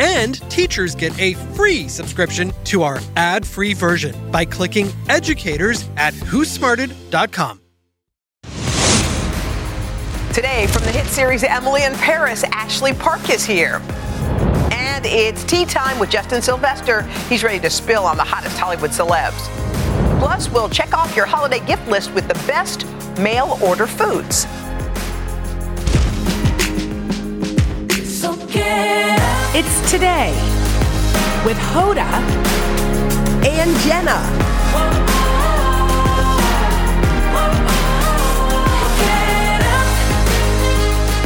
And teachers get a free subscription to our ad free version by clicking educators at whosmarted.com. Today, from the hit series Emily in Paris, Ashley Park is here. And it's tea time with Justin Sylvester. He's ready to spill on the hottest Hollywood celebs. Plus, we'll check off your holiday gift list with the best mail order foods. It's today with Hoda and Jenna.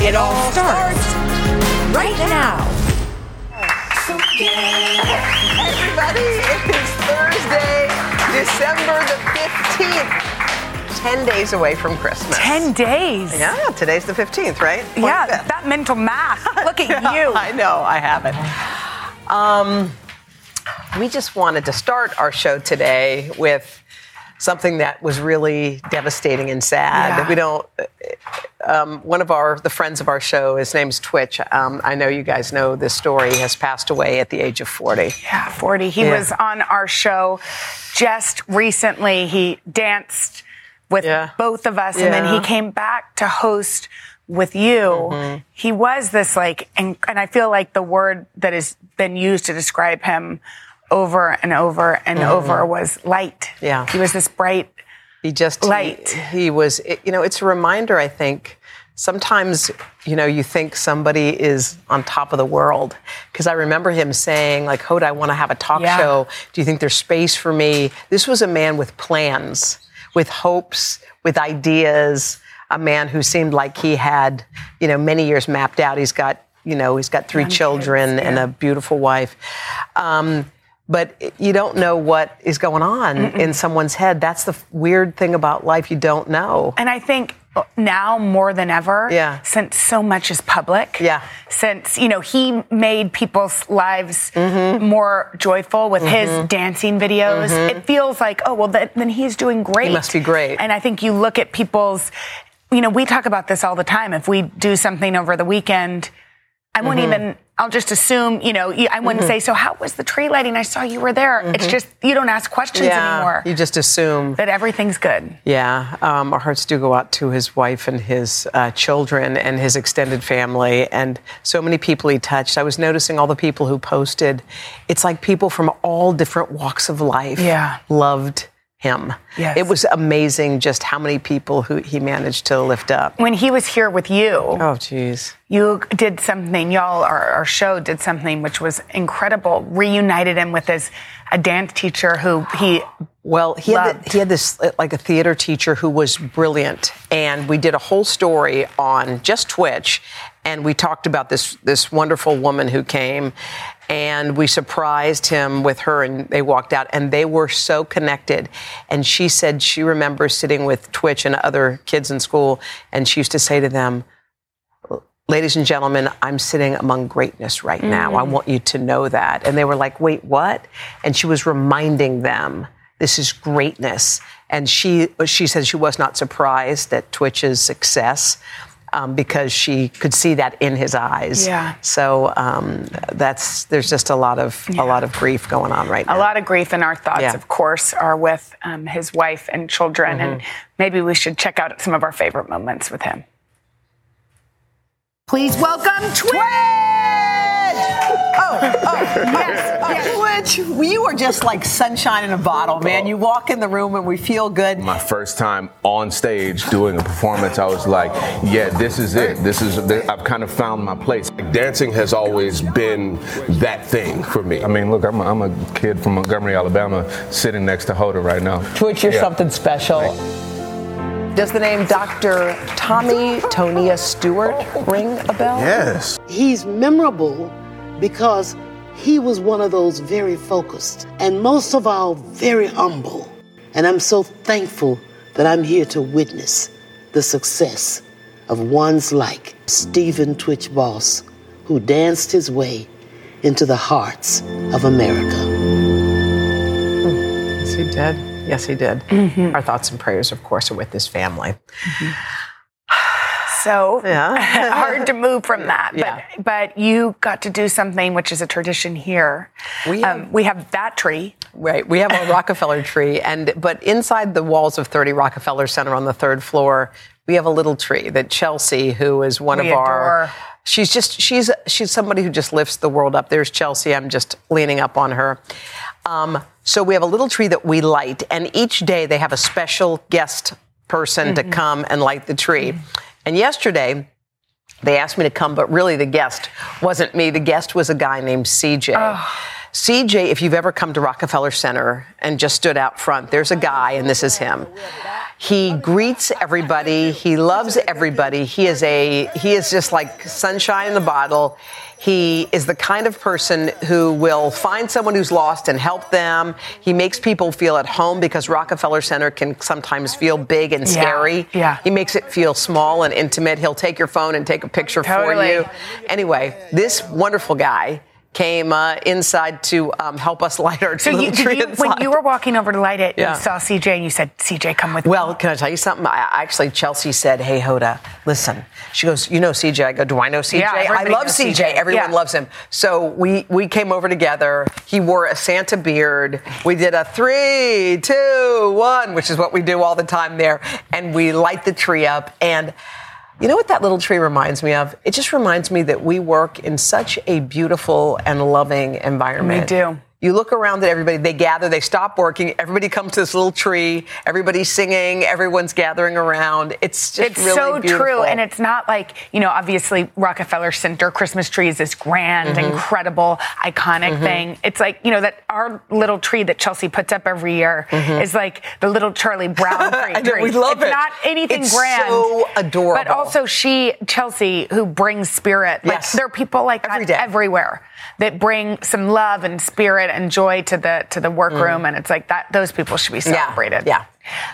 It all starts right now. So everybody, it is Thursday, December the 15th. 10 days away from Christmas. 10 days. Yeah, today's the 15th, right? Yeah, that mental math. Look at you. I know, I have it. Um, we just wanted to start our show today with something that was really devastating and sad. Yeah. We don't. Um, one of our the friends of our show, his name's Twitch. Um, I know you guys know this story. Has passed away at the age of forty. Yeah, 40. He Yeah. was on our show just recently. He danced with Yeah. both of us, and then he came back to host with you. Mm-hmm. He was this like, and, and I feel like the word that has been used to describe him over and over and over was light. Mm-hmm. Yeah. He was this bright. He just Light. He, he was. you know, it's a reminder. I think sometimes you know you think somebody is on top of the world because I remember him saying like, "Hoda, I want to have a talk Yeah. show. Do you think there's space for me?" This was a man with plans, with hopes, with ideas. A man who seemed like he had you know many years mapped out. He's got you know he's got three Young children kids, and a beautiful wife. Um, but you don't know what is going on in someone's head. That's the f- weird thing about life. You don't know. And I think now more than ever, Yeah. since so much is public, Yeah. since you know he made people's lives Mm-hmm. more joyful with his dancing videos, it feels like oh well then, then he's doing great. must be great. And I think you look at people's, you know, we talk about this all the time. If we do something over the weekend, I won't Mm-hmm. even. I'll just assume, you know, I wouldn't say, so how was the tree lighting? I saw you were there. It's just, you don't ask questions anymore. Mm-hmm. you just assume. that everything's good. Yeah, um, our hearts do go out to his wife and his uh, children and his extended family, and so many people he touched. I was noticing all the people who posted. It's like people from all different walks of life Yeah. loved him. Yes. It was amazing just how many people who he managed to lift up. When he was here with you, Oh, geez. you did something, y'all, our, our show did something which was incredible. Reunited him with his a dance teacher who he Well, he had, the, he had this uh, like a theater teacher who was brilliant, and we did a whole story on just Twitch, and we talked about this this wonderful woman who came, and we surprised him with her, and they walked out, and they were so connected, and she said she remembers sitting with Twitch and other kids in school, and she used to say to them. Ladies and gentlemen, I'm sitting among greatness right now. I mm. want you to know that. And they were like, wait, what? And she was reminding them this is greatness. And she, she said she was not surprised at Twitch's success um, because she could see that in his eyes. Yeah. So um, that's there's just a lot of a lot of grief going on right now. a lot of grief, and our thoughts, Yeah. of course, are with um, his wife and children. And maybe we should check out some of our favorite moments with him. Please welcome Twitch. Oh, oh, yes, oh, Twitch, you are just like sunshine in a bottle, man. Oh. You walk in the room and we feel good. my first time on stage doing a performance, I was like, yeah, this is it. This is, I've kind of found my place. Dancing has always been that thing for me. I mean, look, I'm a, I'm a kid from Montgomery, Alabama, sitting next to Hoda right now. Twitch, you're Yeah. something special. Does the name Dr. Tommy Tonia Stewart oh, ring a bell? Yes. he's memorable because he was one of those very focused and most of all very humble And I'm so thankful that I'm here to witness the success of ones like Stephen Twitch Boss, who danced his way into the hearts of America. Yes, he did. Yes, he did. Mm-hmm. Our thoughts and prayers, of course, are with his family. So Yeah. hard to move from that. Yeah. But but you got to do something which is a tradition here. We have- um, we have that tree. Right. We have a Rockefeller tree, and but inside the walls of 30 Rockefeller Center on the third floor, we have a little tree that Chelsea, who is one We of our, she's just she's she's somebody who just lifts the world up. There's Chelsea. I'm just leaning up on her. Um, so we have a little tree that we light, and each day they have a special guest person to come and light the tree. And yesterday. They asked me to come, but really the guest wasn't me. The guest was a guy named CJ. CJ, if you've ever come to Rockefeller Center and just stood out front, there's a guy, and this is him. He greets everybody. He loves everybody. He is a he is just like sunshine in the bottle. He is the kind of person who will find someone who's lost and help them. He makes people feel at home because Rockefeller Center can sometimes feel big and scary. yeah. yeah. He makes it feel small and intimate. He'll take your phone and take a picture for Totally. you. Anyway, this wonderful guy came uh, inside to um, help us light our So little you, tree you, when you were walking over to light it, Yeah. you saw CJ and you said, CJ, come with me. Well, can I tell you something? I, actually, Chelsea said, "Hey, Hoda, listen." She goes, "You know CJ?" I go, "Do I know CJ? Yeah, I love CJ. CJ. Everyone Yeah. loves him." So we we came over together. He wore a Santa beard. We did a three, two, one, which is what we do all the time there, and we light the tree up and. You know what that little tree reminds me of? It just reminds me that we work in such a beautiful and loving environment. We do. You look around at everybody, they gather, they stop working, everybody comes to this little tree, everybody's singing, everyone's gathering around. It's just It's really so beautiful. true. And it's not like, you know, obviously Rockefeller Center Christmas tree is this grand, Mm-hmm. incredible, iconic thing. It's like, you know, that our little tree that Chelsea puts up every year is like the little Charlie Brown tree. Mm-hmm. We love it's it. not anything It's grand. so adorable. But also she, Chelsea, who brings spirit. Like Yes. there are people like Every that day. everywhere that bring some love and spirit and joy to the to the workroom. And it's like that those people should be celebrated. Mm. yeah.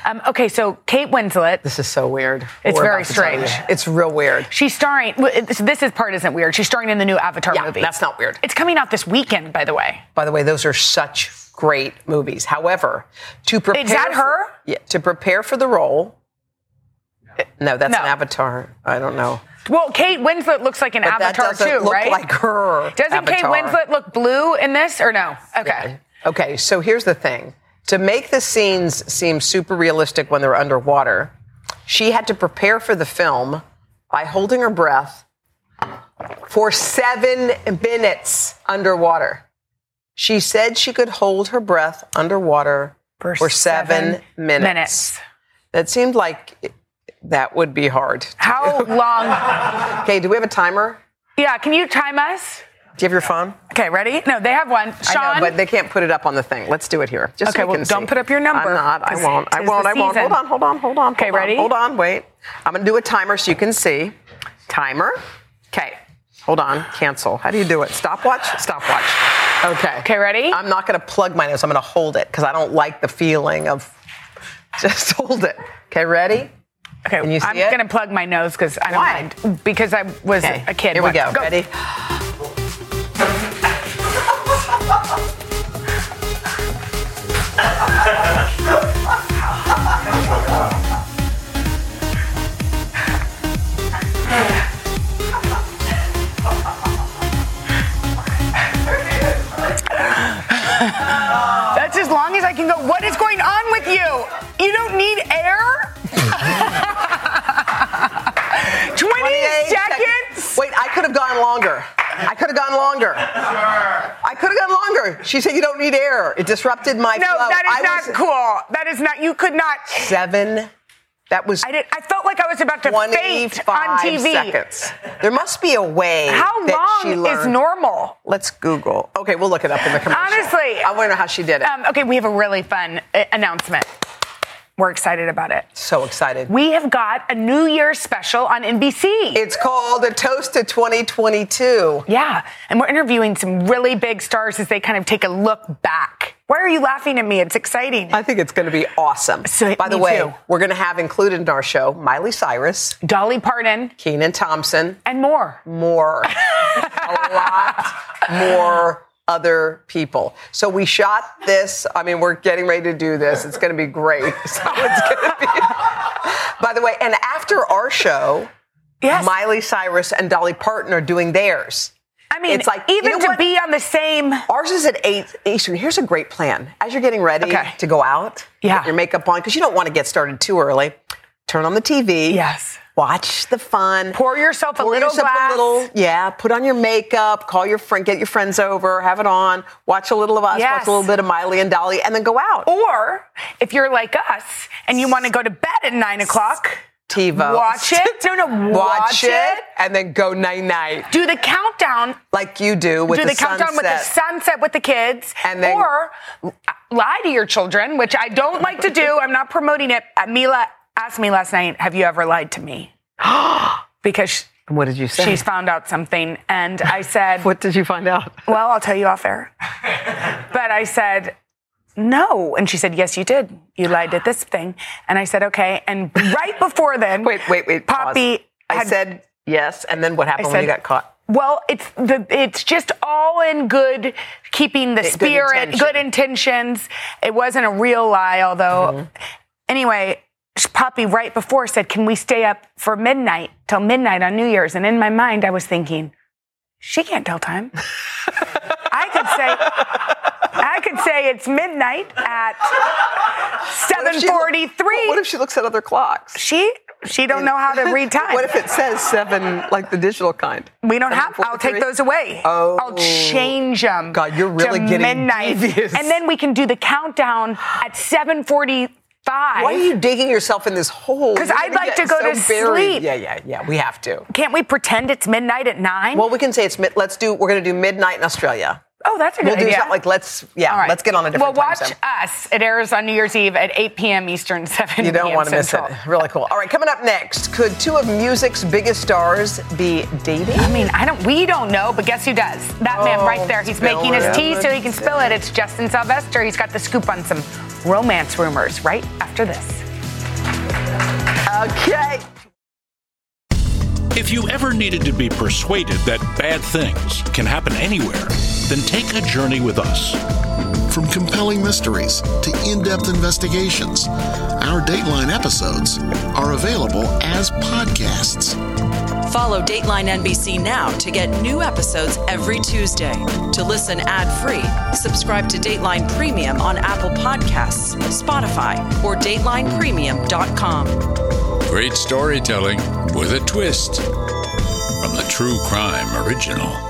Um, okay, so Kate Winslet. This is so weird. It's very about to tell you. strange. It's real weird. She's starring. This, is part isn't weird. She's starring in the new Avatar Yeah, movie. that's not weird. It's coming out this weekend, by the way. By the way, those are such great movies. However, to prepare is that for- her? yeah, to prepare for the role. No, that's No. an avatar. I don't know. Well, Kate Winslet looks like an But Avatar too, look right? like her. Doesn't Kate Winslet look blue in this or no? Okay. Okay, so here's the thing. To make the scenes seem super realistic when they're underwater, she had to prepare for the film by holding her breath for seven minutes underwater. She said she could hold her breath underwater for, seven, minutes. minutes. That seemed like that would be hard. How long? Okay, do we have a timer? Yeah, can you time us? Do you have your phone? Okay, ready? No, they have one. Sean, I know, but they can't put it up on the thing. Let's do it here. Just Okay, so we well, can don't see. put up your number, I'm not. I won't. I won't. I won't. Hold on. Hold on. Hold on. Okay, ready? Hold on. Wait. I'm gonna do a timer so you can see. Timer. Okay. Hold on. Cancel. How do you do it? Stopwatch. Stopwatch. Okay. Okay, ready? I'm not gonna plug my nose. I'm gonna hold it because I don't like the feeling of. Just hold it. Okay. Ready? Okay, Can you see I'm it? gonna plug my nose because I don't Why? mind. Because I was Okay. a kid. Here we once. go. Ready? That's as long as I can go. What is going on could have gone longer. I could have gone longer. I could have gone longer. She said you don't need air. It disrupted my No, flow. that is I not was cool. That is not. You could not. Seven. That was I did. I felt like I was about to faint 25 on TV. seconds. There must be a way. How that she long is normal? Let's Google. Okay, we'll look it up in the commercial. Honestly. I want to know how she did it. Um, okay, we have a really fun uh, announcement. We're excited about it. so excited. We have got a New Year's special on NBC. it's called A Toast to 2022. yeah, and we're interviewing some really big stars as they kind of take a look back Why are you laughing at me? It's exciting. I think it's going to be awesome. So- By the way, too. we're going to have included in our show Miley Cyrus, Dolly Parton Kenan Thompson, and more. more, a lot more other people. So we shot this. I mean, we're getting ready to do this. It's going to be great. So it's going to be. By the way, and after our show, Yes. Miley Cyrus and Dolly Parton are doing theirs. I mean, It's like, you even know to what? be on the same. Ours is at 8 Eastern. Here's a great plan. As you're getting ready Okay. to go out, Yeah. get your makeup on, because you don't want to get started too early. Turn on the TV. Yes. Watch the fun. Pour yourself a Pour little yourself glass. a little, yeah. Put on your makeup. Call your friend. Get your friends over. Have it on. Watch a little of us. Yes. Watch a little bit of Miley and Dolly, and then go out. Or if you're like us and you want to go to bed at nine o'clock, TiVo. watch it. No, no, watch, it. and then go night night, Do the countdown. like you do with do the, the, countdown with the sunset. sunset with the kids, And then- or lie to your children, which I don't like to do. I'm not promoting it. Uh, Mila asked me last night, "Have you ever lied to me?" because sh- What did you say? she's found out something, and I said, what did you find out? Well, I'll tell you off air. but I said, no. And she said, yes, you did. You lied at this thing. And I said, okay. And right before then, Wait, wait, wait. pause. Poppy I had- said yes, and then what happened I when you got caught? Well, it's the it's just all in good keeping the Good spirit, intention. good intentions. It wasn't a real lie, although Mm-hmm. anyway, Poppy right before said, "Can we stay up for midnight till midnight on New Year's?" And in my mind, I was thinking, she can't tell time. I could say I could say it's midnight at What if 7:43. What if she looks at other clocks? she she don't know how to read time. What if it says seven, like the digital kind? We don't have. I'll take those away. Oh. I'll change them. God, you're really getting midnight, devious. and then we can do the countdown at 7:45. Why are you digging yourself in this hole? 'Cause You're I'd like to go so to buried. sleep. Yeah, yeah, yeah. We have to. Can't we pretend it's midnight at nine? Well, we can say it's mid. Let's do. We're going to do midnight in Australia. Oh, that's a good We'll do idea. something like let's. Yeah, All right. let's get on a different Well, time watch zone. us. It airs on New Year's Eve at 8 p.m. Eastern, 7 You don't p.m. want to miss it. Really cool. All right, coming up next, could two of music's biggest stars be dating? I mean, I don't. We don't know, but guess who does? That man Oh, right there. He's spill making his tea so he can spill it. It's Justin Sylvester. He's got the scoop on some romance rumors right after this. Okay. If you ever needed to be persuaded that bad things can happen anywhere, then take a journey with us. From compelling mysteries to in depth investigations, our Dateline episodes are available as podcasts. Follow Dateline NBC now to get new episodes every Tuesday. To listen ad free, subscribe to Dateline Premium on Apple Podcasts, Spotify, or DatelinePremium.com. Great storytelling with a twist from the True Crime Original.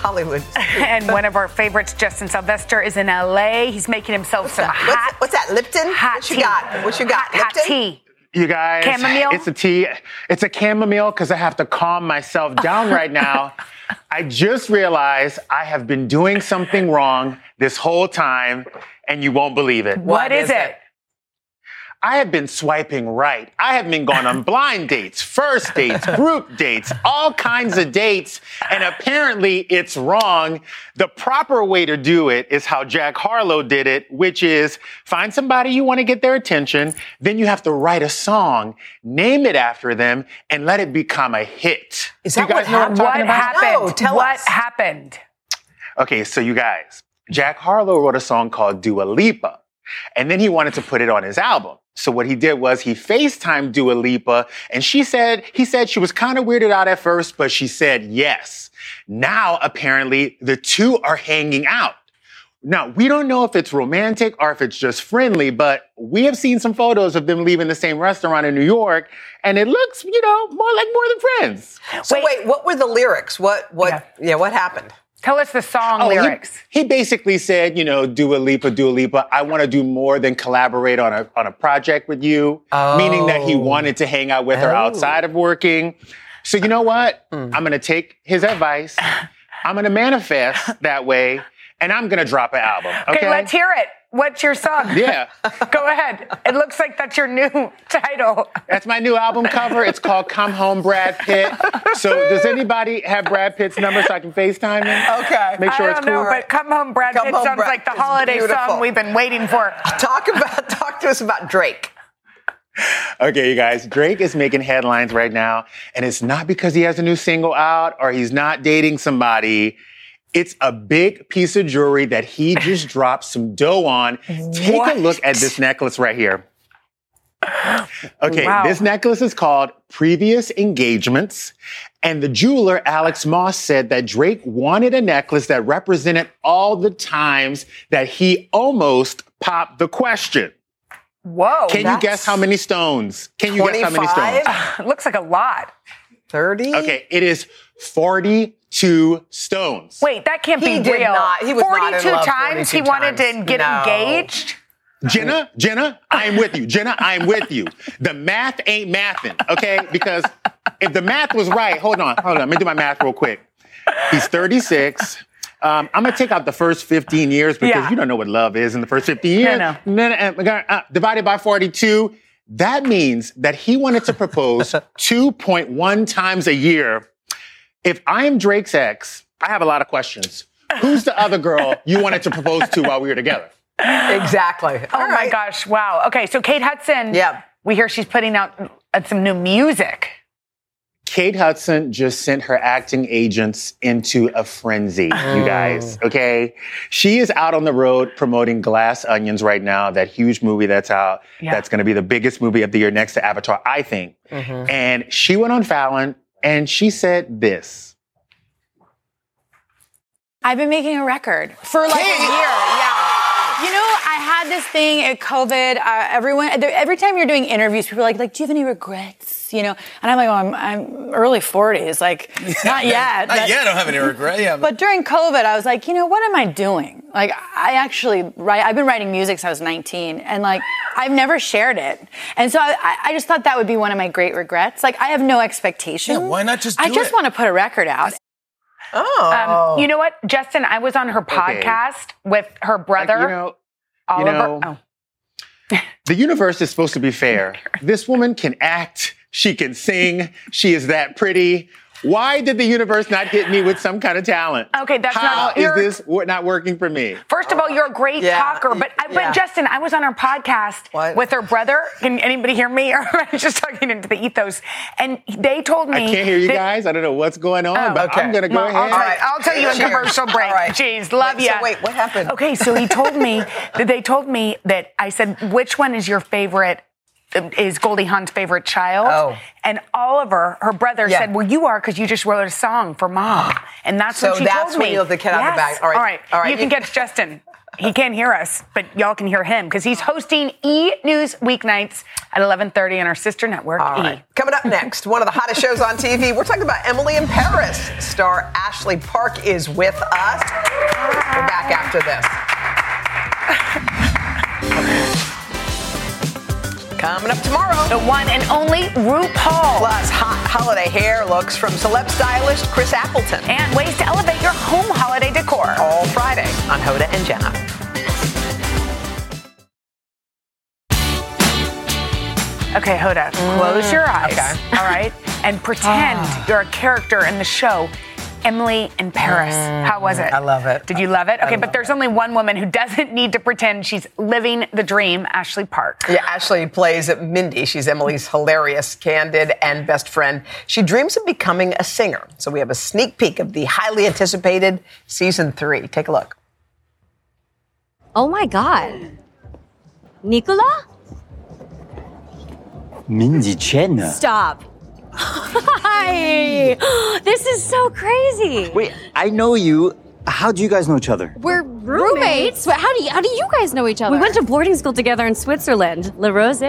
Hollywood. and one of our favorites, Justin Sylvester, is in LA. He's making himself some that? hot. What's, what's that? Lipton? Hot what you got? What you got? Hot, hot Lipton? tea. You guys, Chamomile? it's a tea. It's a chamomile because I have to calm myself down right now. I just realized I have been doing something wrong this whole time, and you won't believe it. what is, it? I have been swiping right. I have been going on blind dates, first dates, group dates, all kinds of dates, and apparently it's wrong. The proper way to do it is how Jack Harlow did it, which is find somebody you want to get their attention, then you have to write a song, name it after them, and let it become a hit. Is Do you that guys what know what I'm happened? talking What about? happened? No, tell what us. happened? Okay, so you guys, Jack Harlow wrote a song called Dua Lipa. And then he wanted to put it on his album. So what he did was he FaceTimed Dua Lipa and she said, he said she was kind of weirded out at first, but she said yes. Now apparently the two are hanging out. Now, we don't know if it's romantic or if it's just friendly, but we have seen some photos of them leaving the same restaurant in New York, and it looks, you know, more like more than friends. So wait, what were the lyrics? What what yeah, what happened? Tell us the song Oh, lyrics. He, basically said, you know, Dua Lipa, Dua Lipa, I want to do more than collaborate on a on a project with you, meaning that he Oh. wanted to hang out with her Oh. outside of working. So you know what? Hmm. I'm gonna take his advice. I'm gonna manifest that way, and I'm gonna drop an album. Okay, Okay, let's hear it. What's your song? Yeah. Go ahead. It looks like that's your new title. That's my new album cover. It's called Come Home Brad Pitt. So does anybody have Brad Pitt's number so I can FaceTime him? Okay. Make sure I it's don't know, cool. but Come Home Brad Come Pitt Home sounds Brad like the holiday beautiful. song we've been waiting for. Talk about talk to us about Drake. Okay, you guys, Drake is making headlines right now, and it's not because he has a new single out or he's not dating somebody. It's a big piece of jewelry that he just dropped some dough on. Take What? a look at this necklace right here. Okay, Wow. this necklace is called Previous Engagements. And the jeweler, Alex Moss, said that Drake wanted a necklace that represented all the times that he almost popped the question. Whoa. Can you guess how many stones? Can you guess how many stones? It looks like a lot. 30? Okay, it is 42 stones. Wait, that can't He be did real. not- he was not in 42 love times 42 he wanted to get No. engaged. Jenna, Jenna, I'm with you. Jenna, I'm with you. The math ain't mathing, okay? Because if the math was right, hold on, hold on. Let me do my math real quick. He's 36. Um, I'm gonna take out the first 15 years because Yeah. you don't know what love is in the first 15 years. no. Then, uh, we're uh, divided by 42. That means that he wanted to propose 2.1 times a year. If I am Drake's ex, I have a lot of questions. Who's the other girl you wanted to propose to while we were together? Exactly. Oh my gosh, wow. Okay, so Kate Hudson. Yeah. We hear she's putting out uh, some new music. Kate Hudson just sent her acting agents into a frenzy, you guys. Okay. She is out on the road promoting Glass Onions right now, that huge movie that's out. Yeah. That's going to be the biggest movie of the year next to Avatar, I think. Mm-hmm. And she went on Fallon and she said this. I've been making a record for like a year. Yeah. You know, I had this thing at COVID. Uh, everyone, every time you're doing interviews, people are like, like, do you have any regrets? You know, and I'm like, oh, I'm, I'm early 40s. Like, not yet. Not but- yet, I don't have any regrets. Yeah. But during COVID, I was like, you know, what am I doing? Like, I actually write, I've been writing music since I was 19 and like, I've never shared it. And so I, I- I just thought that would be one of my great regrets. Like, I have no expectation. Yeah, why not just I just it? want to put a record out. Oh. Um, you know what, Justin? I was on her podcast with her brother, You know, Oliver. know- oh. the universe is supposed to be fair. This woman can act. She can sing. She is that pretty. Why did the universe not hit me with some kind of talent? Okay, that's How not- is you're- this not working for me? First of all, you're a great Yeah. talker, but uh, I, Yeah. but Justin, I was on her podcast What? with her brother. Can anybody hear me? Or am I just talking into the ethos? And they told me I can't hear you that- guys. I don't know what's going on, Oh, but okay. I'm gonna go Well, I'll, ahead. tell, All right. I'll tell you in commercial break. All right. Jeez, love you. so wait, what happened? Okay, so he told me that they told me that I said, which one is your favorite? Is Goldie Hawn's favorite child? Oh. And Oliver, her brother, Yeah. said, "Well, you are because you just wrote a song for mom." And that's So what she that's told when me. you let the cat out of the Yes. bag. All right. All right. All right. You can catch Justin. He can't hear us, but y'all can hear him because he's hosting E News weeknights at 11:30 on our sister network, All E. right. Coming up next, one of the hottest shows on TV. We're talking about Emily in Paris. Star Ashley Park is with us. We're back after this. Coming up tomorrow. The one and only RuPaul. Plus, hot holiday hair looks from celeb stylist Chris Appleton. And ways to elevate your home holiday decor. All Friday on Hoda and Jenna. Okay, Hoda, close mm, your eyes. okay. All right. And pretend ah. you're a character in the show. Emily in Paris. Mm. How was it? I love it. Did you love it? Okay, love but there's only one woman who doesn't need to pretend she's living the dream, Ashley Park. Yeah, Ashley plays Mindy. She's Emily's hilarious, candid, and best friend. She dreams of becoming a singer. So we have a sneak peek of the highly anticipated season three. Take a look. Oh my God. Nicola? Mindy Chen. Stop. Hi. this is so crazy. Wait, I know you. How do you guys know each other? We're roommates. Wait, How do you, how do you guys know each other? We went to boarding school together in Switzerland. La Rose.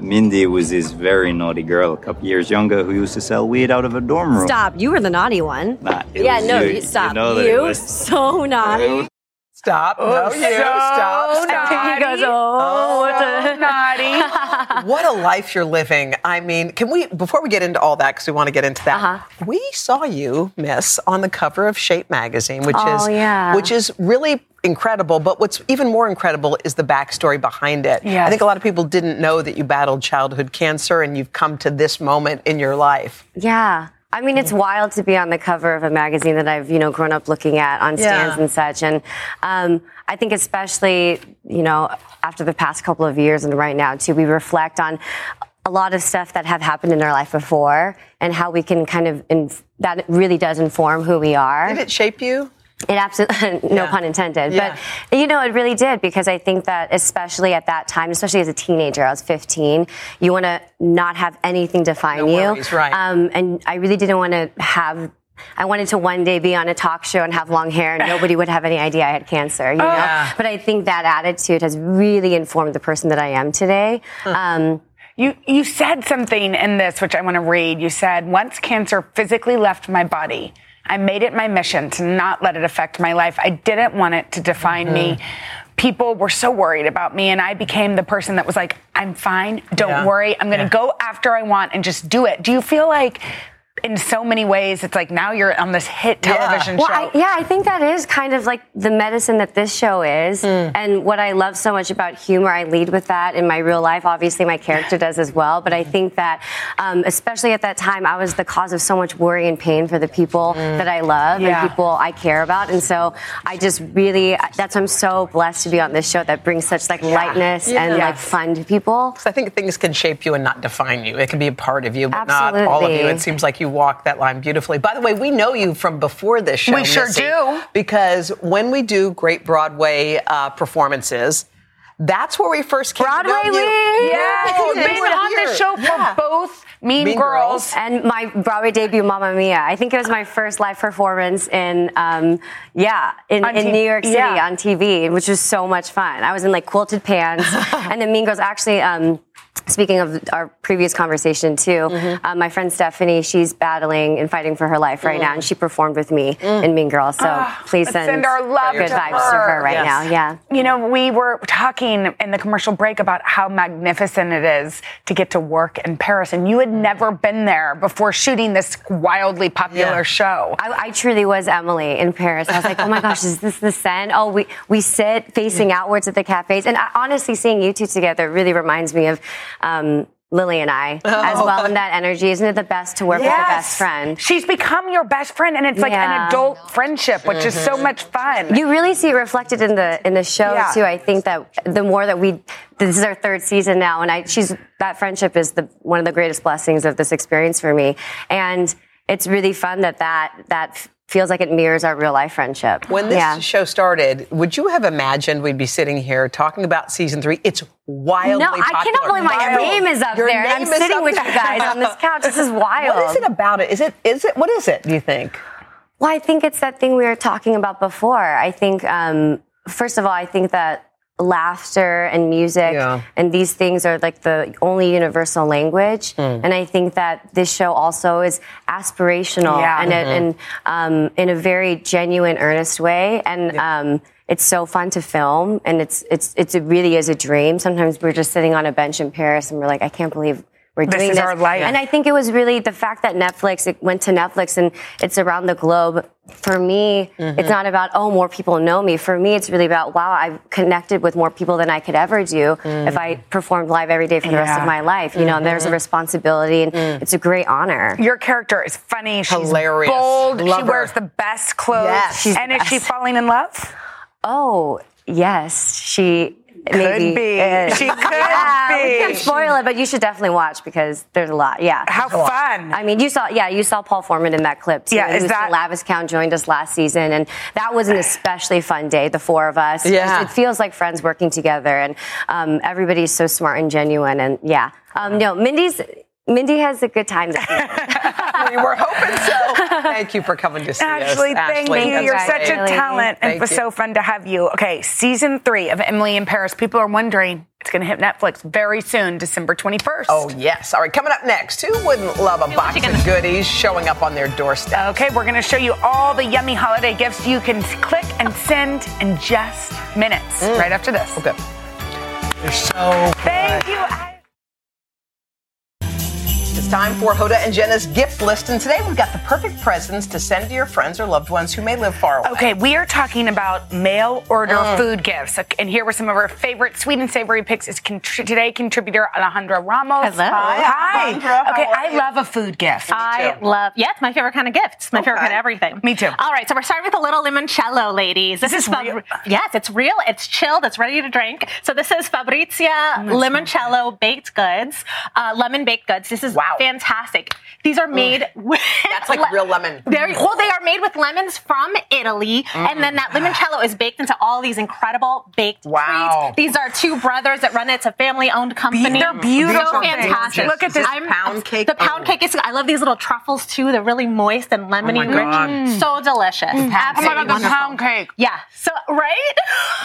Mindy was this very naughty girl, a couple years younger, who used to sell weed out of a dorm room. Stop. You were the naughty one. Nah, it yeah, was no, you. you, You stop. know that it you was- so naughty. Stop. Oh, no, you. Stop. Stop. He goes, oh, what the oh, naughty. What a life you're living. I mean, can we, before we get into all that, because we want to get into that, Uh-huh. we saw you, Miss, on the cover of Shape magazine, which Oh, is yeah. which is really incredible. But what's even more incredible is the backstory behind it. Yes. I think a lot of people didn't know that you battled childhood cancer and you've come to this moment in your life. Yeah. I mean, it's wild to be on the cover of a magazine that I've, you know, grown up looking at on stands Yeah. and such. And um, I think especially, you know, after the past couple of years and right now too, we reflect on a lot of stuff that have happened in our life before and how we can kind of, inf- that really does inform who we are. Did it shape you? It absolutely, no Yeah. pun intended. Yeah. But, you know, it really did because I think that, especially at that time, especially as a teenager, I was 15, you want to not have anything define No you. right. Um, and I really didn't want to have. I wanted to one day be on a talk show and have long hair, and nobody would have any idea I had cancer. You know, Yeah. but I think that attitude has really informed the person that I am today. Um, You you said something in this which I want to read. You said once cancer physically left my body, I made it my mission to not let it affect my life. I didn't want it to define me. Mm-hmm. People were so worried about me, and I became the person that was like, "I'm fine. Don't Yeah. worry. I'm going to Yeah. go after I want and just do it." Do you feel like, in so many ways, it's like now you're on this hit television Well, show? I, yeah, I think that is kind of like the medicine that this show is. Hmm. And what I love so much about humor, I lead with that in my real life. Obviously, my character does as well. But I hmm. think that, um, especially at that time, I was the cause of so much worry and pain for the people hmm. that I love Yeah. and people I care about. And so I just really, that's why I'm so blessed to be on this show that brings such like lightness and Yeah. like fun to people. I think things can shape you and not define you. It can be a part of you, but not all of you. It seems like you walk that line beautifully. By the way, we know you from before this show. We sure Missy, do. Because when we do great Broadway uh, performances, that's where we first came Broadway to know you. Yes, Oh, been on here. the show for Yeah. both Mean, Mean Girls. Girls. and my Broadway debut, Mamma Mia. I think it was my first live performance in, um, yeah, in, in T- New York City yeah. on TV, which was so much fun. I was in like quilted pants, and then Mean Girls actually. Um, Speaking of our previous conversation too, Mm-hmm. uh, my friend Stephanie, she's battling and fighting for her life right now, and she performed with me in Mean Girls. So please Mm. Send, send our love and good to vibes to her. her right Yes. now. Yeah. You know, we were talking in the commercial break about how magnificent it is to get to work in Paris, and you had never been there before shooting this wildly popular Yeah. show. I, I truly was Emily in Paris. I was like, oh my gosh, is this the Seine? Oh, we, we sit facing outwards at the cafes. And I, honestly, seeing you two together really reminds me of um, Lily and I as Oh. well. And that energy, isn't it the best to work with a best friend? She's become your best friend, and it's like an adult friendship, which is so much fun. You really see it reflected in the in the show Yeah. too. I think that the more that we, this is our third season now, and I, she's that friendship is the one of the greatest blessings of this experience for me, and it's really fun that that that feels like it mirrors our real life friendship. When this yeah. show started, would you have imagined we'd be sitting here talking about season three? It's wildly No, I popular. cannot believe my Wild. name is up Your there, and I'm sitting with you guys on this couch. This is wild. What is it about it? Is it? Is it? What is it? Do you think? Well, I think it's that thing we were talking about before. I think, um, first of all, I think that laughter and music Yeah. and these things are like the only universal language. Hmm. And I think that this show also is aspirational Yeah. and, Mm-hmm. and um, in a very genuine, earnest way. And um, it's so fun to film, and it's it's it's it really is a dream. Sometimes we're just sitting on a bench in Paris, and we're like, I can't believe. We're This doing is this. our life. And I think it was really the fact that Netflix it went to Netflix and it's around the globe. For me, Mm-hmm. it's not about oh more people know me. For me, it's really about wow I've connected with more people than I could ever do if I mm. performed live every day for the rest of my life. You know, and there's a mm-hmm. responsibility and mm. it's a great honor. Your character is funny. She's Hilarious. bold. she Love her. wears the best clothes. Yes. She's and the is she falling in love? Oh yes, she maybe. be. Uh, She could yeah, We can't spoil it, but you should definitely watch because there's a lot. Yeah. How fun. I mean, you saw, yeah, you saw Paul Forman in that clip. Too. Yeah, He is was that- from Laviscount joined us last season, and that was an especially fun day. The four of us. Yeah. It feels like friends working together, and um, everybody's so smart and genuine. And yeah, um, no, Mindy's. Mindy has a good time this season. we were hoping so. Thank you for coming to see Ashley, us. thank Ashley, you. You're such a talent, and it was you. so fun to have you. Okay, season three of Emily in Paris. People are wondering it's going to hit Netflix very soon, December 21st. Oh, yes. All right, coming up next, who wouldn't love a box of goodies showing up on their doorstep? Okay, we're going to show you all the yummy holiday gifts you can click and send in just minutes. Mm. Right after this. Okay. You're so Thank you. It's time for Hoda and Jenna's gift list, and today we've got the perfect presents to send to your friends or loved ones who may live far away. Okay, we are talking about mail order Mm. food gifts. And here were some of our favorite sweet and savory picks. Is contri- today contributor Alejandra Ramos. Hello. Hi. Hi, Alejandra. Okay, How are I love a food gift. I love, yeah, it's my favorite kind of gift. It's my favorite kind of everything. Me too. All right, so we're starting with a little limoncello, ladies. This is Fab- real? Yes, it's real. It's chilled. It's ready to drink. So this is Fabrizia limoncello baked goods, uh, lemon baked goods. This is fantastic. These are made with That's like real lemon. Very well. They are made with lemons from Italy, and then that limoncello is baked into all these incredible baked Wow. treats. These are two brothers that run it. It's a family-owned company. They're beautiful So fantastic. Look at this I'm, pound cake. The pound cake is. I love these little truffles too. They're really moist and lemony Oh my God. rich. So delicious. Mm. Oh my Absolutely God, the pound cake. Yeah. So right.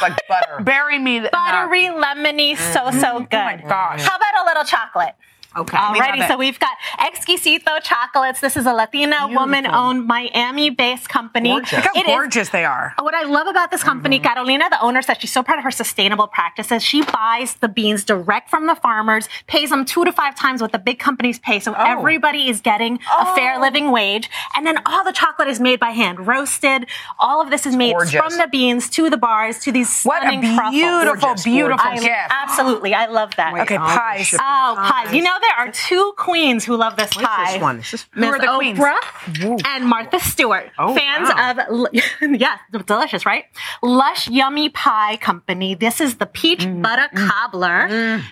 like butter. Bury me. Buttery, lemony, so so mm-hmm. good. Oh my gosh. How about a little chocolate? Okay. We love Alrighty, so we've got Exquisito Chocolates. This is a Latina woman-owned Miami-based company. Gorgeous. Look how It is- gorgeous they are. what I love about this company, Mm-hmm. Carolina, the owner, says she's so proud of her sustainable practices. She buys the beans direct from the farmers, pays them two to five times what the big companies pay. So Oh. everybody is getting a fair living wage. And then all the chocolate is made by hand, roasted. All of this is made gorgeous. from the beans to the bars to these What a stunning truffles. beautiful, Gorgeous, beautiful I- gift. Absolutely. I love that. Okay, pies. Oh, pies. You know, there are two queens who love this What's pie. this one? Is this- Who are Miss the queens? Oprah and Martha Stewart. Oh, Fans wow. of, yeah, delicious, right? Lush Yummy Pie Company. This is the peach Mm, butter cobbler.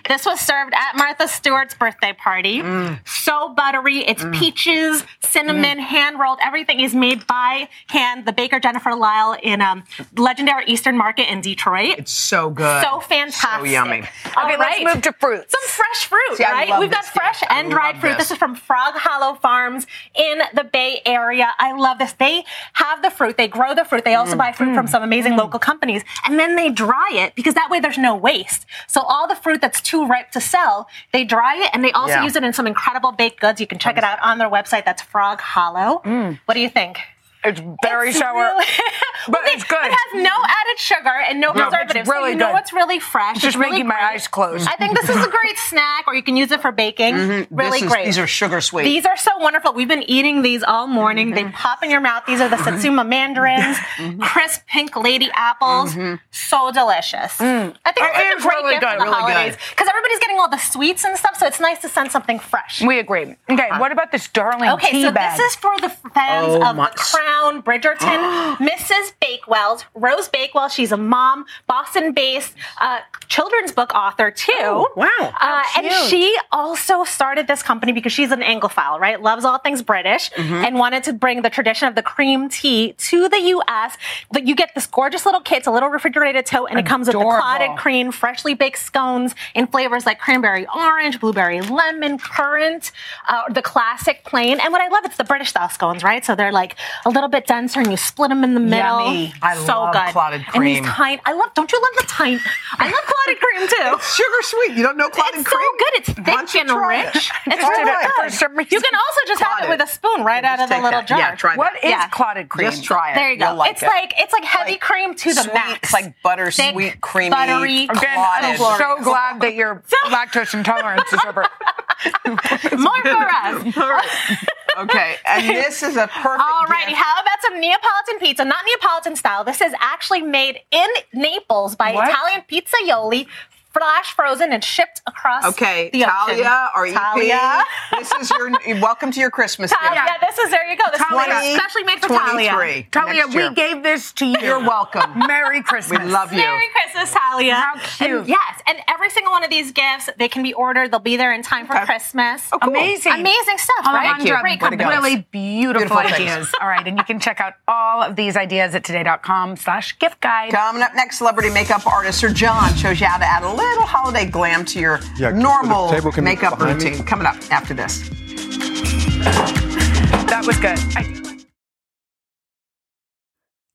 This was served at Martha Stewart's birthday party. Mm. So buttery. It's peaches, cinnamon, hand rolled. Everything is made by hand. The baker Jennifer Lyle in um, legendary Eastern Market in Detroit. It's so good. So fantastic. So yummy. All Okay, let's right. move to fruits. Some fresh fruit, See, right? We've got fresh. I and dried fruit. this. This is from Frog Hollow Farms in the Bay Area. I love this. They have the fruit, they grow the fruit, they also mm. buy fruit from mm. some amazing mm. local companies, and then they dry it because that way there's no waste. So all the fruit that's too ripe to sell, they dry it and they also Yeah. use it in some incredible baked goods. You can check it out on their website. That's Frog Hollow. What do you think? It's berry It's sour. really- But it's good. It has no added sugar and no No, it's preservatives. really so you know good. it's really fresh. It's just really making my great. eyes close. I think this is a great snack, or you can use it for baking. Really Mm-hmm. This is- great. These are sugar sweet. These are so wonderful. We've been eating these all morning. They mm-hmm. pop in your mouth. These are the mm-hmm. Satsuma mandarins, mm-hmm. crisp pink lady apples. So delicious. Mm. I think oh, it's is a great really gift good, for the really holidays because everybody's getting all the sweets and stuff. So it's nice to send something fresh. We agree. Okay, uh, what about this darling Okay, tea so bag? this is for the fans Oh, of my- the Crown, Bridgerton, Mrs. Bakewell's, Rose Bakewell. She's a mom, Boston-based uh, children's book author too. Oh, wow. Uh, and she also started this company because she's an Anglophile, right? Loves all things British, Mm-hmm. and wanted to bring the tradition of the cream tea to the U.S. But you get this gorgeous little kit, it's a little refrigerated tote, and it comes with the clotted cream, freshly baked scones in flavors like cranberry orange, blueberry lemon, currant, uh, the classic plain. And what I love, it's the British style scones, right? So they're like a little bit denser, and you split them in the middle. Yummy. I so love good. clotted And cream. these tiny, I love. Don't you love the tiny? I love clotted cream too. It's sugar sweet. You don't know clotted It's cream? It's so good. It's thick and try it? rich. It's Try really it. good. For some reason- You can also just have it with a spoon right out of the little that. jar. Yeah, try that. What is Yeah. clotted cream? Just try it. There you go. You'll like it's it. like it's like heavy Like cream to the sweet, max. It's like butter, Thick, sweet, creamy, buttery, Again, I'm so glad that your lactose intolerance is over. More for us. Okay, and this is a perfect. Alrighty, gift. how about some Neapolitan pizza? Not Neapolitan style. This is actually made in Naples by What? Italian Pizzaioli. Flash frozen and shipped across Okay, the ocean. Talia, are you Talia. This is your welcome to your Christmas Talia, gift. this is there you go. This Talia, is especially made for Talia. Talia, next year. we gave this to you. You're welcome. Merry Christmas. We love you. Merry Christmas, Talia. How cute. And yes, and every single one of these gifts, they can be ordered. They'll be there in time for Christmas. Oh, cool. Amazing. Amazing stuff, right? Alejandra, Great Way company. really beautiful, Beautiful ideas. All right, and you can check out all of these ideas at today.com slash gift guide. Coming up next, celebrity makeup artist Sir John shows you how to add a little holiday glam to your Yeah, normal table makeup behind me. routine. Coming up after this. That was good. I-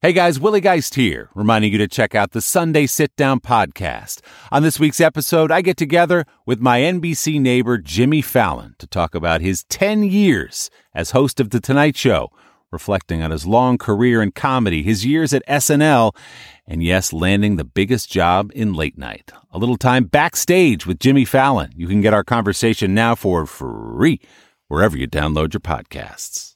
Hey guys, Willie Geist here, reminding you to check out the Sunday Sit Down podcast. On this week's episode, I get together with my NBC neighbor Jimmy Fallon to talk about his 10 years as host of The Tonight Show, reflecting on his long career in comedy, his years at SNL, and yes, landing the biggest job in late night. A little time backstage with Jimmy Fallon. You can get our conversation now for free wherever you download your podcasts.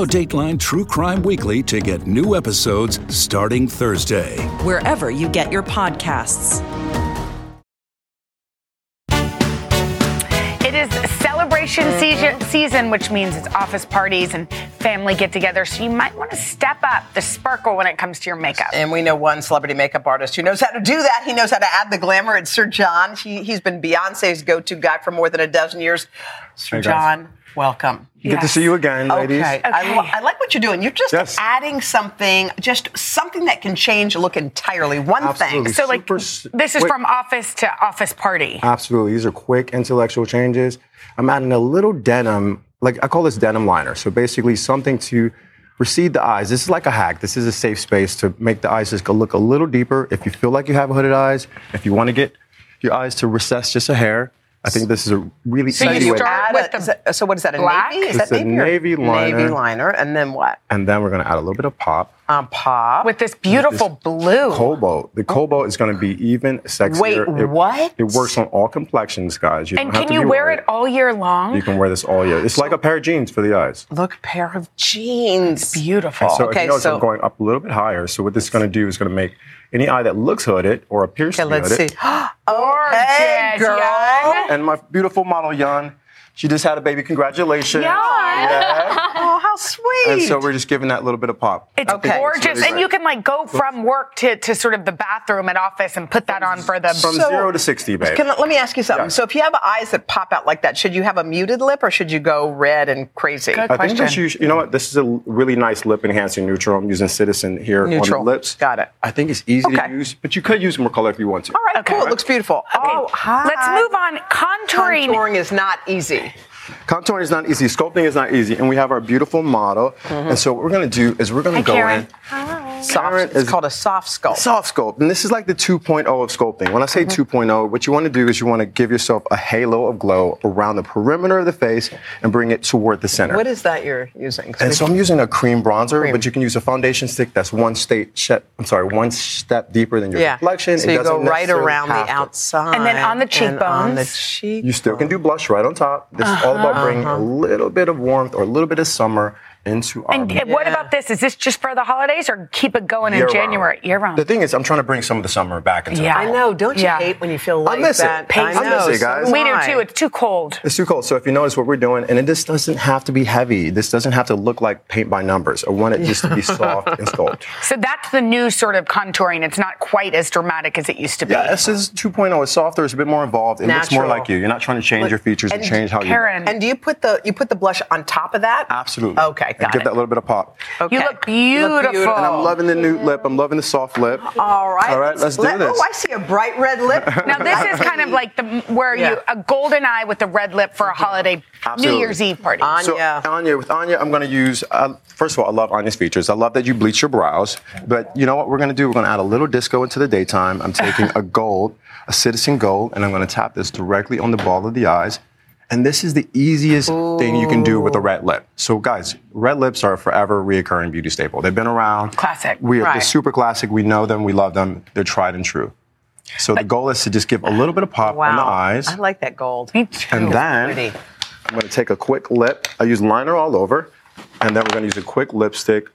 Dateline True Crime Weekly to get new episodes starting Thursday. wherever you get your podcasts. It is celebration season, season, which means it's office parties and family get togethers. So you might want to step up the sparkle when it comes to your makeup. And we know one celebrity makeup artist who knows how to do that. He knows how to add the glamour. It's Sir John. He, he's been Beyonce's go-to guy for more than a dozen years. Sir Hey, guys. John, welcome. Good to see you again, ladies. Okay. I, I like what you're doing. You're just Yes. adding something, just something that can change a look entirely. One Absolutely. thing. So, like, Super s- this is quick- from office to office party. Absolutely. These are quick intellectual changes. I'm adding a little denim, like I call this denim liner. So basically something to recede the eyes. This is like a hack. This is a safe space to make the eyes just go look a little deeper. If you feel like you have hooded eyes, if you want to get your eyes to recess just a hair, I think this is a really So easy you way. to- start with the, is that- so what is that? A black? navy? Is It's that navy? or- navy liner. Navy liner, and then what? and then we're going to add a little bit of pop. Um, pop with this beautiful blue. Cobalt. The cobalt is going to be even sexier. Wait, It- what? It works on all complexions, guys. You And don't have can to you wear worried. it all year long? You can wear this all year. It's like a pair of jeans for the eyes. Look, pair of jeans. Beautiful. And so if okay, you notice so I'm going up a little bit higher. So what this is going to do is going to make any eye that looks hooded or appears okay, to be let's hooded. see. oh, hey, girl. Jan. And my beautiful model, Jan, she just had a baby. Congratulations. Jan. Yeah. Oh, how sweet. And so we're just giving that little bit of pop. It's I think gorgeous. really and you can like go from work to, to sort of the bathroom at office and put that on for the From zero to 60, babe. Can, let me ask you something. So, if you have eyes that pop out like that, should you have a muted lip or should you go red and crazy? Good I think that you, you know what? This is a really nice lip enhancing neutral. I'm using Citizen here Neutral. on the lips. Got it. I think it's easy Okay. to use, but you could use more color if you want to. All right, cool. It looks beautiful. Oh, hi. Let's move on. Contouring. Contouring is not easy. Contouring is not easy. Sculpting is not easy. And we have our beautiful model. And so what we're going to do is we're going to go Karen. in. Soft, it's called a soft sculpt. Soft sculpt. And this is like the 2.0 of sculpting. When I say 2.0, what you want to do is you want to give yourself a halo of glow around the perimeter of the face and bring it toward the center. What is that you're using? And so I'm using a cream bronzer, but you can use a foundation stick that's one state, step, I'm sorry, one step deeper than your yeah. complexion. So It you go right around the outside. And then on the and on the cheekbones. You still can do blush right on top. This is all about uh-huh. bringing a little bit of warmth or a little bit of summer into our And what about this? Is this just for the holidays or keep it going in Year-round. January? Year round. The thing is, I'm trying to bring some of the summer back into Yeah. the I know. Don't you Yeah. hate when you feel like I miss that? it. I know. miss it, guys. so we do too. It's too cold. It's too cold. So if you notice what we're doing, and it just doesn't have to be heavy. This doesn't have to look like paint by numbers. I want it just to be soft and sculpt. So that's the new sort of contouring. It's not quite as dramatic as it used to be. Yeah, this is 2.0. It's softer. It's a bit more involved. It looks more like you. You're not trying to change your features and, And change how you. Karen, And do you put the you put the blush on top of that? Absolutely. Okay, And got give it. that little bit of pop. Okay. you look beautiful. And I'm loving the nude lip. I'm loving the soft lip. All right. All right, let's do this. Oh, I see a bright red lip. Now this is kind of like the where you a golden eye with the red lip for a holiday New Year's Eve party. So Anya, with Anya, I'm going to use. Uh, first of all, I love Anya's features. I love that you bleach your brows. But you know what we're going to do? We're going to add a little disco into the daytime. I'm taking a gold a Citizen Gold, and I'm going to tap this directly on the ball of the eyes. And this is the easiest thing you can do with a red lip. So, guys, red lips are a forever reoccurring beauty staple. They've been around. Classic. We are Right. they're super classic. We know them. We love them. They're tried and true. So the goal is to just give a little bit of pop on the eyes. I like that gold. Me And then Pretty. I'm going to take a quick lip. I use liner all over, and then we're going to use a quick lipstick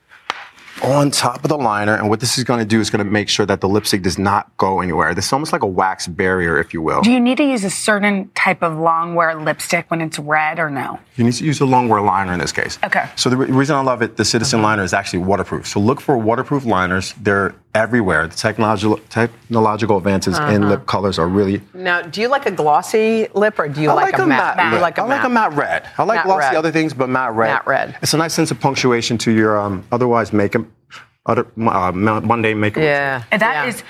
on top of the liner. And what this is going to do is going to make sure that the lipstick does not go anywhere. This is almost like a wax barrier, if you will. Do you need to use a certain type of long wear lipstick when it's red or no? You need to use a long wear liner in this case. Okay. So the re- reason I love it, the Citizen liner is actually waterproof. So look for waterproof liners. They're everywhere. The technological technological advances in Uh-huh. lip colors are really. Now, do you like a glossy lip or do you I like, a matte? red. You like a I like a matte red. I like Matte glossy red. other things, but matte red. Matte red. It's a nice sense of punctuation to your um, otherwise makeup, other uh, mundane makeup. Yeah. And that is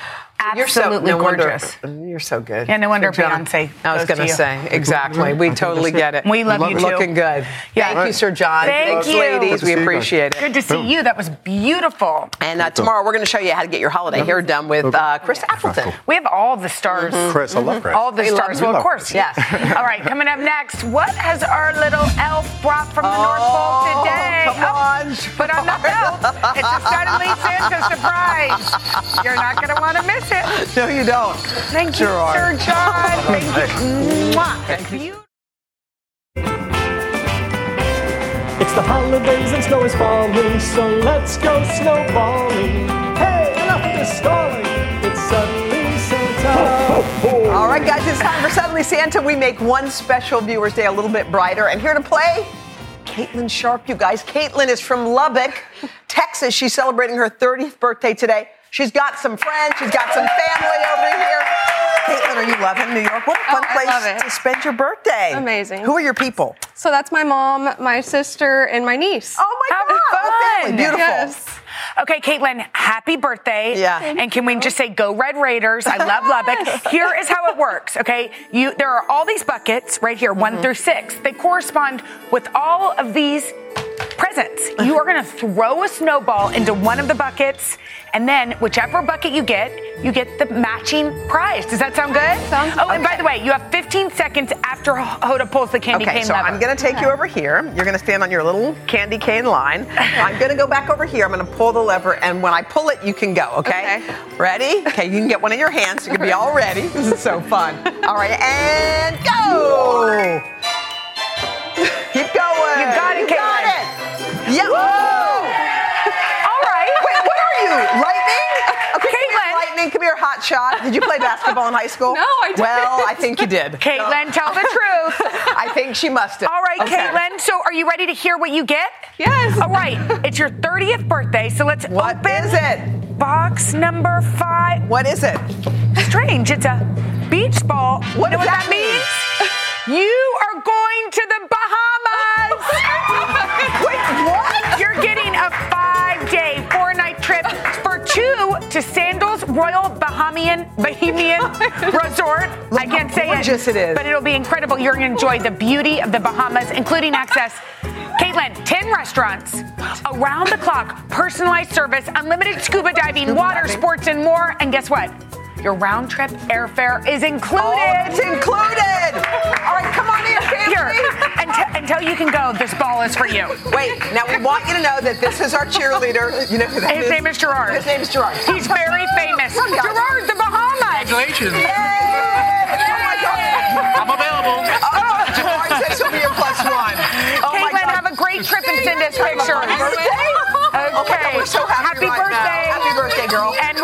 You're so- absolutely no wonder- gorgeous. Mm, you're so good. Yeah, no wonder Sir John. Beyonce I was going to to say, exactly. We mm-hmm. Mm-hmm. totally get it. We love you too. Looking good. Yeah. Thank you, Sir John. Thank Thanks, you. ladies. We Good to see you appreciate it. Good to see you. That was beautiful. And uh, tomorrow we're going to show you how to get your holiday hair done with uh, Chris Appleton. We have all the stars. Mm-hmm. Chris, I love Chris. All the We stars. we Well, of course, yes. all right, coming up next, what has our little elf brought from the North Pole oh, today? come oh, on, Put on the belt. It's a suddenly Santa surprise. You're not going to want to miss it. No, you don't. Thank you, Gerard. Sir John. Thank you. Mwah. That's beautiful. It's the holidays and snow is falling, so let's go snowballing. Hey, enough of this stalling. It's suddenly Santa. All right, guys, it's time for Suddenly Santa. We make one special Viewer's Day a little bit brighter. And here to play, Caitlin Sharp, you guys. Caitlin is from Lubbock, Texas. She's celebrating her 30th birthday today. She's got some friends, she's got some family over here. Caitlin, are you loving New York? What a fun Oh, place to spend your birthday. Amazing. Who are your people? So that's my mom, my sister, and my niece. Oh my How God, fun. family, beautiful. Yes. Okay, Caitlin, happy birthday. Yeah. And can we just say go Red Raiders? I love Lubbock. Here is how it works, okay? You there are all these buckets right here, Mm-hmm. 1 through 6. They correspond with all of these presents. You are going to throw a snowball into one of the buckets and then whichever bucket you get, you get the matching prize. Does that sound good? Sounds Oh, and by the way, you have 15 seconds after Hoda pulls the candy Okay, cane so lever. I'm going to take you over here. You're going to stand on your little candy cane line. I'm going to go back over here. I'm going to pull the lever, and when I pull it, you can go. Okay? Okay. Ready? Okay, you can get one in your hands. You can be all ready. This is so fun. All right, and go. Keep going. You got it, You got Caitlin. it. Yeah. Whoa. all right. Wait, what are you? Lightning? Okay, Caitlin. lightning. Come here, hot shot. Did you play basketball in high school? No, I didn't. Well, I think you did. Caitlin, tell the truth. I think she must have. All right, Okay. Caitlin. So, are you ready to hear what you get? Yes. All right. It's your 30th birthday, so let's What open is it? box number five. What is it? Strange. It's a beach ball. What you know does what that that means? You are going to the Bahamas. Wait, what? You're getting a five-day, four-night trip for two to Sandals Royal Bahamian Bahamian Resort. I can't say gorgeous it is. but it'll be incredible. You're going to enjoy the beauty of the Bahamas, including access. Caitlin, 10 restaurants, around the clock, personalized service, unlimited scuba diving, water sports, and more. And guess what? Your round trip airfare is included. Oh, it's included. Until, until you can go, this ball is for you. Wait, now we want you to know that this is our cheerleader. You know who that His name is Gerard. His name is Gerard. He's very famous. Come. Gerard, the Bahamas. Congratulations. Yay! Oh my God. I'm available. Oh, Gerard says he'll be a plus one. Oh my Caitlin, God. have a great trip and send us pictures. Happy birthday. Oh my God, Okay. we're so happy, Happy right birthday. now. Happy birthday, girl. And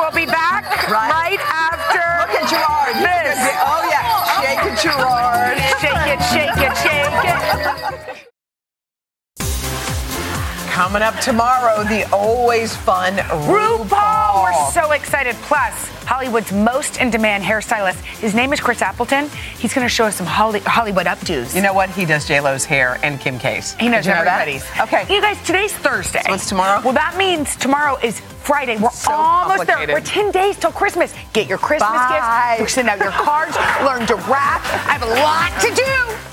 Coming up tomorrow, the always fun RuPaul. RuPaul, we're so excited. Plus, Hollywood's most in demand hairstylist. His name is Chris Appleton. He's going to show us some Holly- Hollywood updos. You know what? He does J Lo's hair and Kim K's. He knows Did you know that? Okay. You guys, today's Thursday. So it's tomorrow? Well, that means tomorrow is Friday. We're So almost there. We're 10 days till Christmas. Get your Christmas Bye. gifts. Send out your cards. learn to rap. I have a lot to do.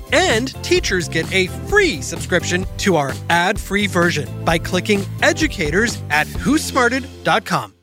And teachers get a free subscription to our ad free version by clicking educators at whosmarted.com.